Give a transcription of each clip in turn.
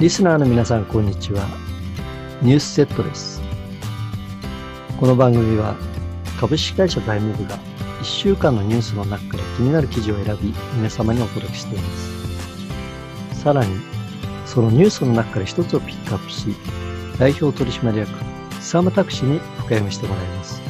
リスナーの皆さん、こんにちは。ニュースセットです。この番組は、株式会社財務部が1週間のニュースの中から気になる記事を選び、皆様にお届けしています。さらに、そのニュースの中から一つをピックアップし、代表取締役、久間拓司に深読みしてもらいます。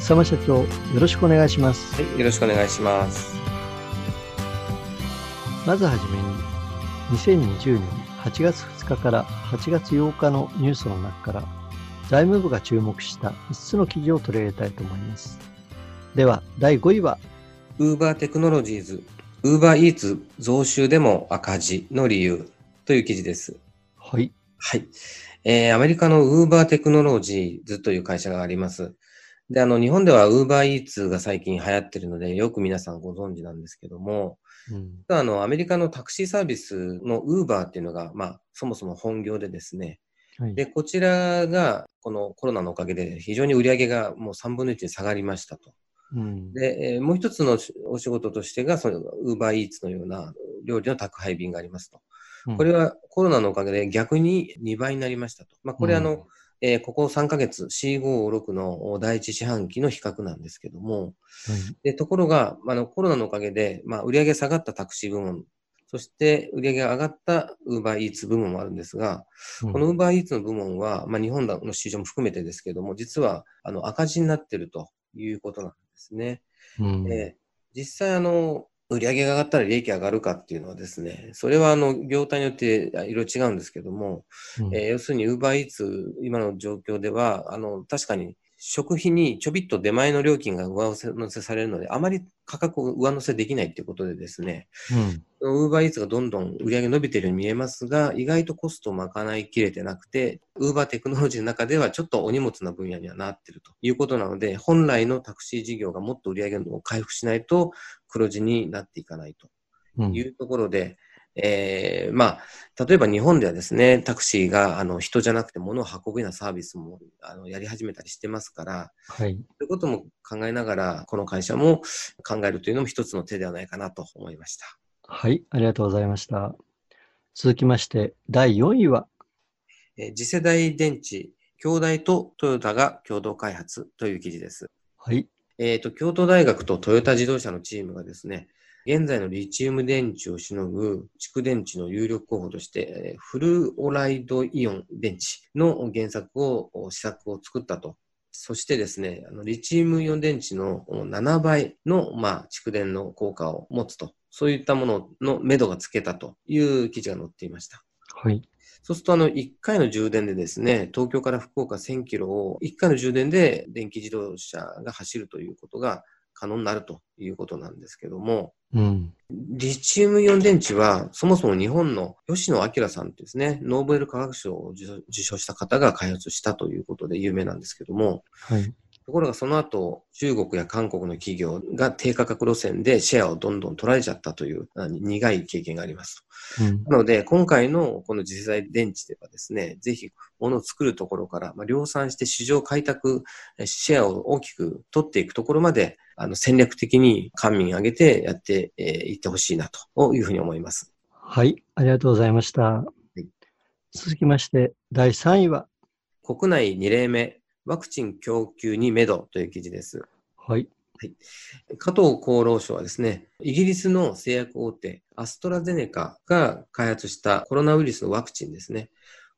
久間社長、よろしくお願いします。はい、よろしくお願いします。まずはじめに、2020年8月2日から8月8日のニュースの中から財務部が注目した5つの記事を取り上げたいと思います。では、第5位は、ウーバーテクノロジーズ、ウーバーイーツ増収でも赤字の理由という記事です。はい。はい。えー、アメリカのウーバーテクノロジーズという会社があります。で、あの、日本ではウーバーイーツが最近流行ってるので、よく皆さんご存知なんですけども、うん、あの、アメリカのタクシーサービスのウーバーっていうのが、まあ、そもそも本業でですね、はい、で、こちらが、このコロナのおかげで非常に売り上げがもう3分の1に下がりましたと。うん、で、えー、もう一つのお仕事としてが、そのウーバーイーツのような料理の宅配便がありますと。これはコロナのおかげで逆に2倍になりましたと。まあ、これあの、うんえー、ここ3ヶ月、456の第一四半期の比較なんですけども、はい、でところが、あのコロナのおかげで、まあ、売上下がったタクシー部門、そして売上が上がったウーバーイーツ部門もあるんですが、うん、このウーバーイーツの部門は、まあ、日本の市場も含めてですけども、実はあの赤字になっているということなんですね。うん、えー、実際あの、売上が上がったら利益上がるかっていうのはですね、それはあの業態によっていろいろ違うんですけども、うん、えー、要するに UberEats 今の状況では、あの確かに食費にちょびっと出前の料金が上乗せされるので、あまり価格を上乗せできないっていうことでですね、ウーバーイーツがどんどん売り上げ伸びているように見えますが、意外とコストを賄いきれてなくて、ウーバーテクノロジーの中ではちょっとお荷物な分野にはなっているということなので、本来のタクシー事業がもっと売り上げを回復しないと黒字になっていかないというところで、うんえー、まあ、例えば日本ではですね、タクシーがあの人じゃなくて物を運ぶようなサービスもあのやり始めたりしてますから、はい、そういうことも考えながら、この会社も考えるというのも一つの手ではないかなと思いました。はい、ありがとうございました。続きまして、第4位は、えー、次世代電池、京大とトヨタが共同開発という記事です。はい。えっ、ー、と、京都大学とトヨタ自動車のチームがですね、現在のリチウム電池をしのぐ蓄電池の有力候補として、フルオライドイオン電池の原作を、試作を作ったと。そしてですね、あのリチウムイオン電池の7倍の、まあ、蓄電の効果を持つと。そういったものの目処がつけたという記事が載っていました。はい。そうすると、あの、1回の充電でですね、東京から福岡1000キロを1回の充電で電気自動車が走るということが可能になるということなんですけども、うん、リチウムイオン電池は、そもそも日本の吉野明さんですね、ノーベル化学賞を受賞した方が開発したということで有名なんですけども、はい、ところがその後、中国や韓国の企業が低価格路線でシェアをどんどん取られちゃったという苦い経験があります。うん、なので、今回のこの次世代電池ではですね、ぜひ物を作るところから、まあ、量産して市場開拓、シェアを大きく取っていくところまで、あの戦略的に官民挙げてやってい、えー、ってほしいなというふうに思います。はい、ありがとうございました。はい、続きまして、第3位は？国内2例目、ワクチン供給にめどという記事です。はい。はい、加藤厚労省はですね、イギリスの製薬大手、アストラゼネカが開発したコロナウイルスのワクチンですね。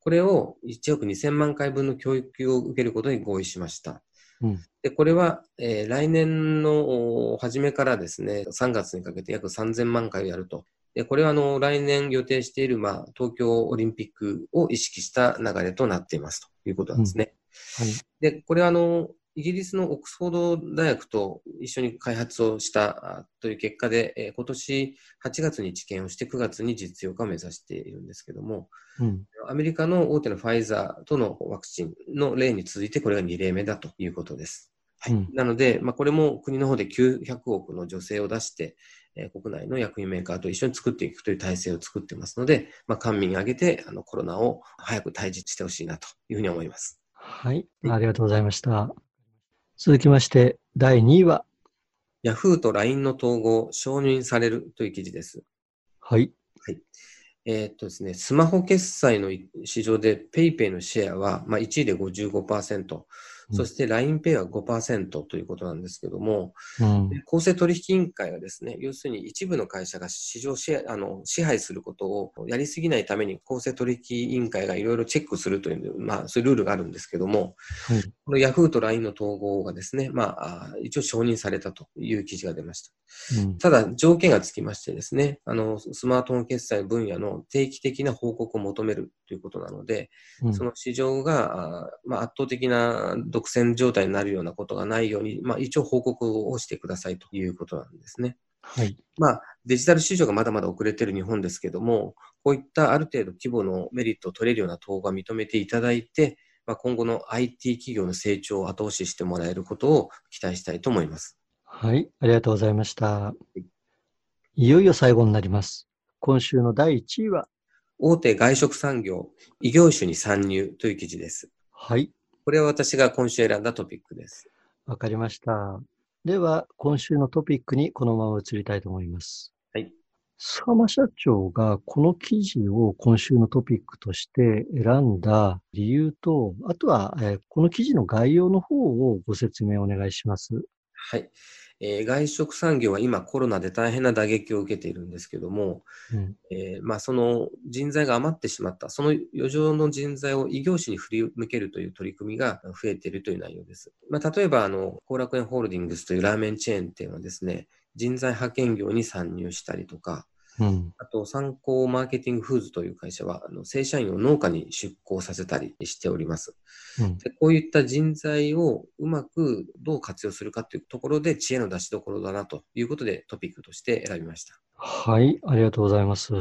これを1億2000万回分の教育を受けることに合意しました。うん、でこれは、えー、来年の初めからですね、3月にかけて約3000万回をやると。でこれはあの来年予定している、まあ、東京オリンピックを意識した流れとなっていますということなんですね。はい、で、これはあの、イギリスのオックスフォード大学と一緒に開発をしたという結果で、えー、今年8月に治験をして9月に実用化を目指しているんですけども、うん、アメリカの大手のファイザーとのワクチンの例に続いてこれが2例目だということです。はい、うん、なので、まあ、これも国の方で900億の助成を出して、えー、国内の薬品メーカーと一緒に作っていくという体制を作ってますので、まあ、官民挙げてあのコロナを早く退治してほしいなというふうに思います。はい、ありがとうございました。続きまして、第2位は、Yahoo と LINE の統合、承認されるという記事です。はい。はいえー、っとですね、スマホ決済の市場で PayPay のシェアは、まあ、1位で55%、そして LINEPay は5%ということなんですけども、うん、公正取引委員会はですね、要するに一部の会社が市場支あの支配することをやりすぎないために公正取引委員会がいろいろチェックするという、まあそういうルールがあるんですけども、うん、この Yahoo と LINE の統合がですね、まあ一応承認されたという記事が出ました。うん、ただ条件がつきましてですね、あのスマートフォン決済分野の定期的な報告を求めるということなので、その市場が、まあ、圧倒的な独占状態になるようなことがないように、まあ、一応報告をしてくださいということなんですね。はい。まあ、デジタル市場がまだまだ遅れている日本ですけども、こういったある程度規模のメリットを取れるような統合が認めていただいて、まあ、今後の IT 企業の成長を後押ししてもらえることを期待したいと思います。はい、ありがとうございました。いよいよ最後になります。今週の第1位は？大手外食産業、異業種に参入という記事です。はい。これは私が今週選んだトピックです。わかりました。では、今週のトピックにこのまま移りたいと思います。はい。相馬社長がこの記事を今週のトピックとして選んだ理由と、あとは、えー、この記事の概要の方をご説明お願いします。はい。えー、外食産業は今コロナで大変な打撃を受けているんですけども、うん、えー、まあ、その人材が余ってしまった、その余剰の人材を異業種に振り向けるという取り組みが増えているという内容です。まあ、例えば、あの、後楽園ホールディングスというラーメンチェーン店はですね、人材派遣業に参入したりとか、うん、あと、参考マーケティングフーズという会社は、あの正社員を農家に出向させたりしております、うん、で。こういった人材をうまくどう活用するかというところで知恵の出しどころだなということでトピックとして選びました。はい、ありがとうございます。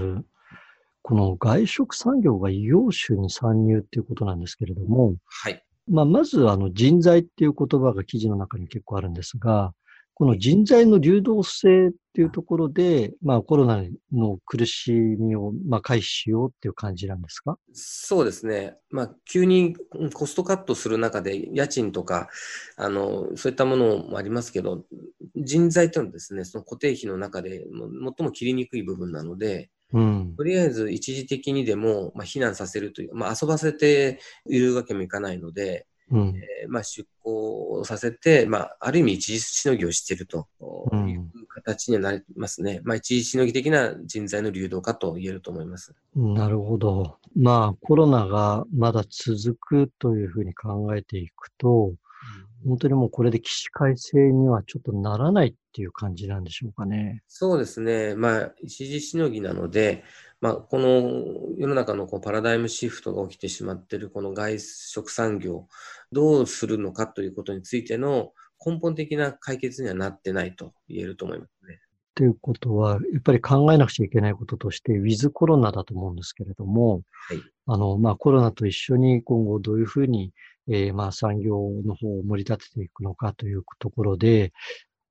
この外食産業が異業種に参入っていうことなんですけれども、はい。まあ、まずあの人材っていう言葉が記事の中に結構あるんですが、この人材の流動性っていうところで、まあコロナの苦しみをまあ回避しようっていう感じなんですか？そうですね。まあ急にコストカットする中で家賃とか、あの、そういったものもありますけど、人材っていうのはですね、その固定費の中で最も切りにくい部分なので、うん、とりあえず一時的にでも、まあ、避難させるという、まあ、遊ばせているわけもいかないので、うん、えー、まあ、出向させて、まあ、ある意味一時しのぎをしているという形になりますね。うん、まあ、一時しのぎ的な人材の流動化と言えると思います。なるほど。まあ、コロナがまだ続くというふうに考えていくと、本当にもうこれで起死回生にはちょっとならないっていう感じなんでしょうかね。そうですね。まあ、一時しのぎなので、まあ、この世の中のこうパラダイムシフトが起きてしまっているこの外食産業、どうするのかということについての根本的な解決にはなってないと言えると思いますね。ということは、やっぱり考えなくちゃいけないこととして、ウィズコロナだと思うんですけれども、はい、あの、まあ、コロナと一緒に今後どういうふうに、えー、まあ、産業の方を盛り立てていくのかというところで、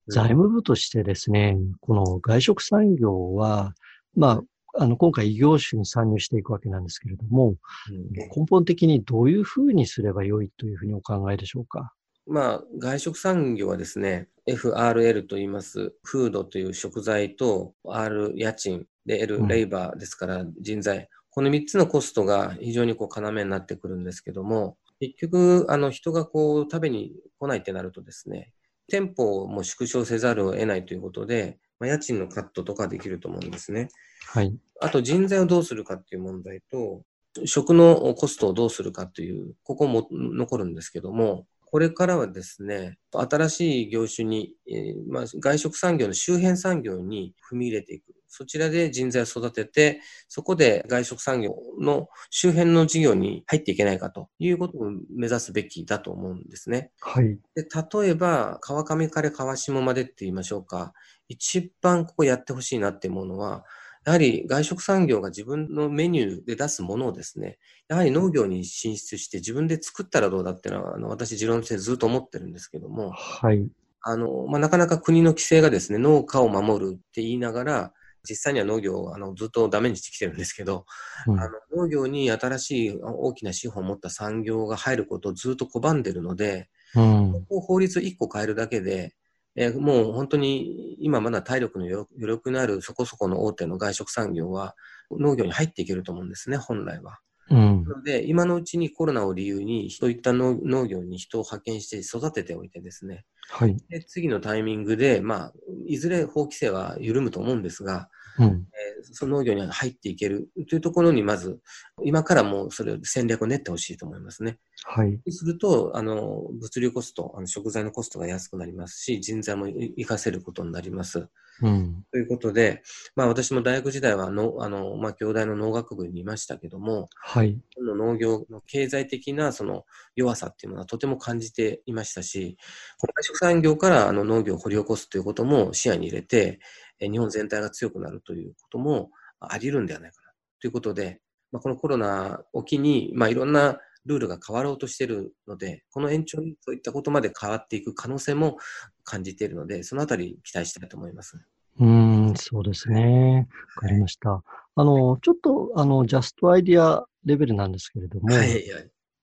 財務部としてですね、この外食産業は、まあ、あの、今回異業種に参入していくわけなんですけれども、うん、根本的にどういうふうにすればよいというふうにお考えでしょうか？まあ、外食産業はですね、FRL と言います、フードという食材と R 家賃で L レイバーですから人材、うん、この3つのコストが非常にこう要になってくるんですけども、結局、あの人がこう食べに来ないってなるとですね、店舗も縮小せざるを得ないということで、まあ、家賃のカットとかできると思うんですね。はい。あと人材をどうするかっていう問題と、食のコストをどうするかという、ここも残るんですけども、これからはですね、新しい業種に、えー、まあ、外食産業の周辺産業に踏み入れていく。そちらで人材を育てて、そこで外食産業の周辺の事業に入っていけないかということを目指すべきだと思うんですね。はい。で例えば、川上から川下までって言いましょうか。一番ここやってほしいなっていうものは、やはり外食産業が自分のメニューで出すものをですね、やはり農業に進出して自分で作ったらどうだっていうのは、あの私、持論としてずっと思ってるんですけども、はい。あの、まあ、なかなか国の規制がですね、農家を守るって言いながら、実際には農業をあのずっとダメにしてきてるんですけど、うん、あの農業に新しい大きな資本を持った産業が入ることをずっと拒んでるので、うん、ここ法律1個変えるだけで、えー、もう本当に今まだ体力の余力のあるそこそこの大手の外食産業は、農業に入っていけると思うんですね、本来は。うん、なので、今のうちにコロナを理由に、そういった農業に人を派遣して育てておいてですね、はい、で次のタイミングで、まあ、いずれ法規制は緩むと思うんですが、うん、えー、その農業に入っていけるというところに、まず、今からもうそれ戦略を練ってほしいと思いますね。はい。すると、あの、物流コスト、あの食材のコストが安くなりますし、人材も活かせることになります。うん、ということで、まあ私も大学時代はの、あの、まあ京大の農学部にいましたけども、はい。の農業の経済的なその弱さっていうものはとても感じていましたし、外食産業からあの農業を掘り起こすということも視野に入れて、日本全体が強くなるということもあり得るんではないかなということで、まあ、このコロナを機に、まあ、いろんなルールが変わろうとしているので、この延長にそういったことまで変わっていく可能性も感じているので、そのあたり期待したいと思います。うん、そうですね。わかりました。あの、ちょっと、あの、ジャストアイディアレベルなんですけれども、はいはい、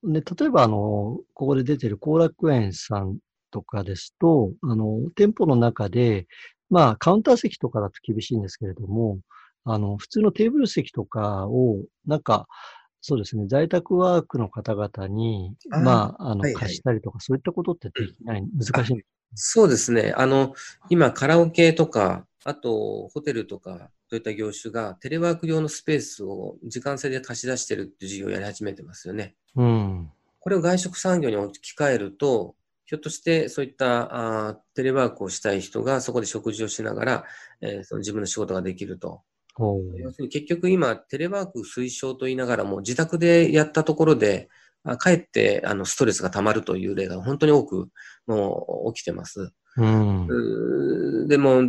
で例えば、あの、ここで出てる後楽園さんとかですと、あの、店舗の中で、まあ、カウンター席とかだと厳しいんですけれども、あの、普通のテーブル席とかを、なんか、そうですね、在宅ワークの方々に、あまあ、あの、はいはい、貸したりとか、そういったことってできない、うん、難しいそうですね。あの、今、カラオケとか、あと、ホテルとか、そういった業種が、テレワーク用のスペースを時間制で貸し出してるっていう事業をやり始めてますよね。うん。これを外食産業に置き換えると、ひょっとしてそういったあテレワークをしたい人がそこで食事をしながら、えー、その自分の仕事ができると。要するに結局今、テレワーク推奨と言いながらも、自宅でやったところで、あかえってあのストレスが溜まるという例が本当に多くもう起きてます。うん、でも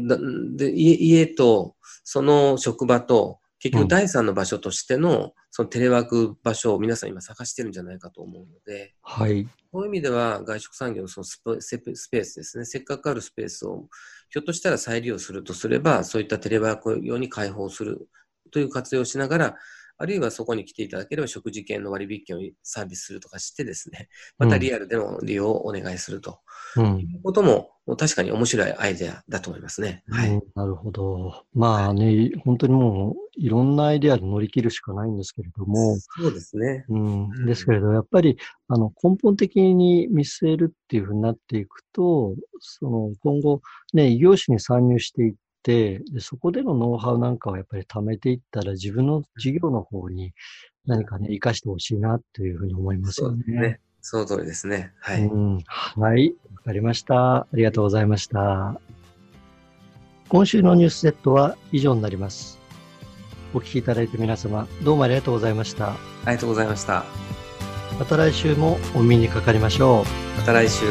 で家、家とその職場と結局第三の場所としての、そのテレワーク場所を皆さん今探してるんじゃないかと思うので、はい。そういう意味では外食産業のそのスペースですね、せっかくあるスペースをひょっとしたら再利用するとすれば、そういったテレワーク用に開放するという活用をしながら、あるいはそこに来ていただければ食事券の割引券をサービスするとかしてですね、またリアルでの利用をお願いすると、うん、いうことも確かに面白いアイデアだと思いますね。はい。なるほど。まあね、本当にもういろんなアイデアで乗り切るしかないんですけれども。そうですね。うん。ですけれど、やっぱりあの根本的に見据えるっていうふうになっていくと、その今後ね、異業種に参入していっ、で、そこでのノウハウなんかをやっぱり貯めていったら、自分の事業の方に何かね、活かしてほしいなというふうに思いますよね。そうね。その通りですね。はい。うん、はい。わかりました。ありがとうございました。今週のニュースセットは以上になります。お聞きいただいた皆様、どうもありがとうございました。ありがとうございました。また来週もお耳にかかりましょう。また来週。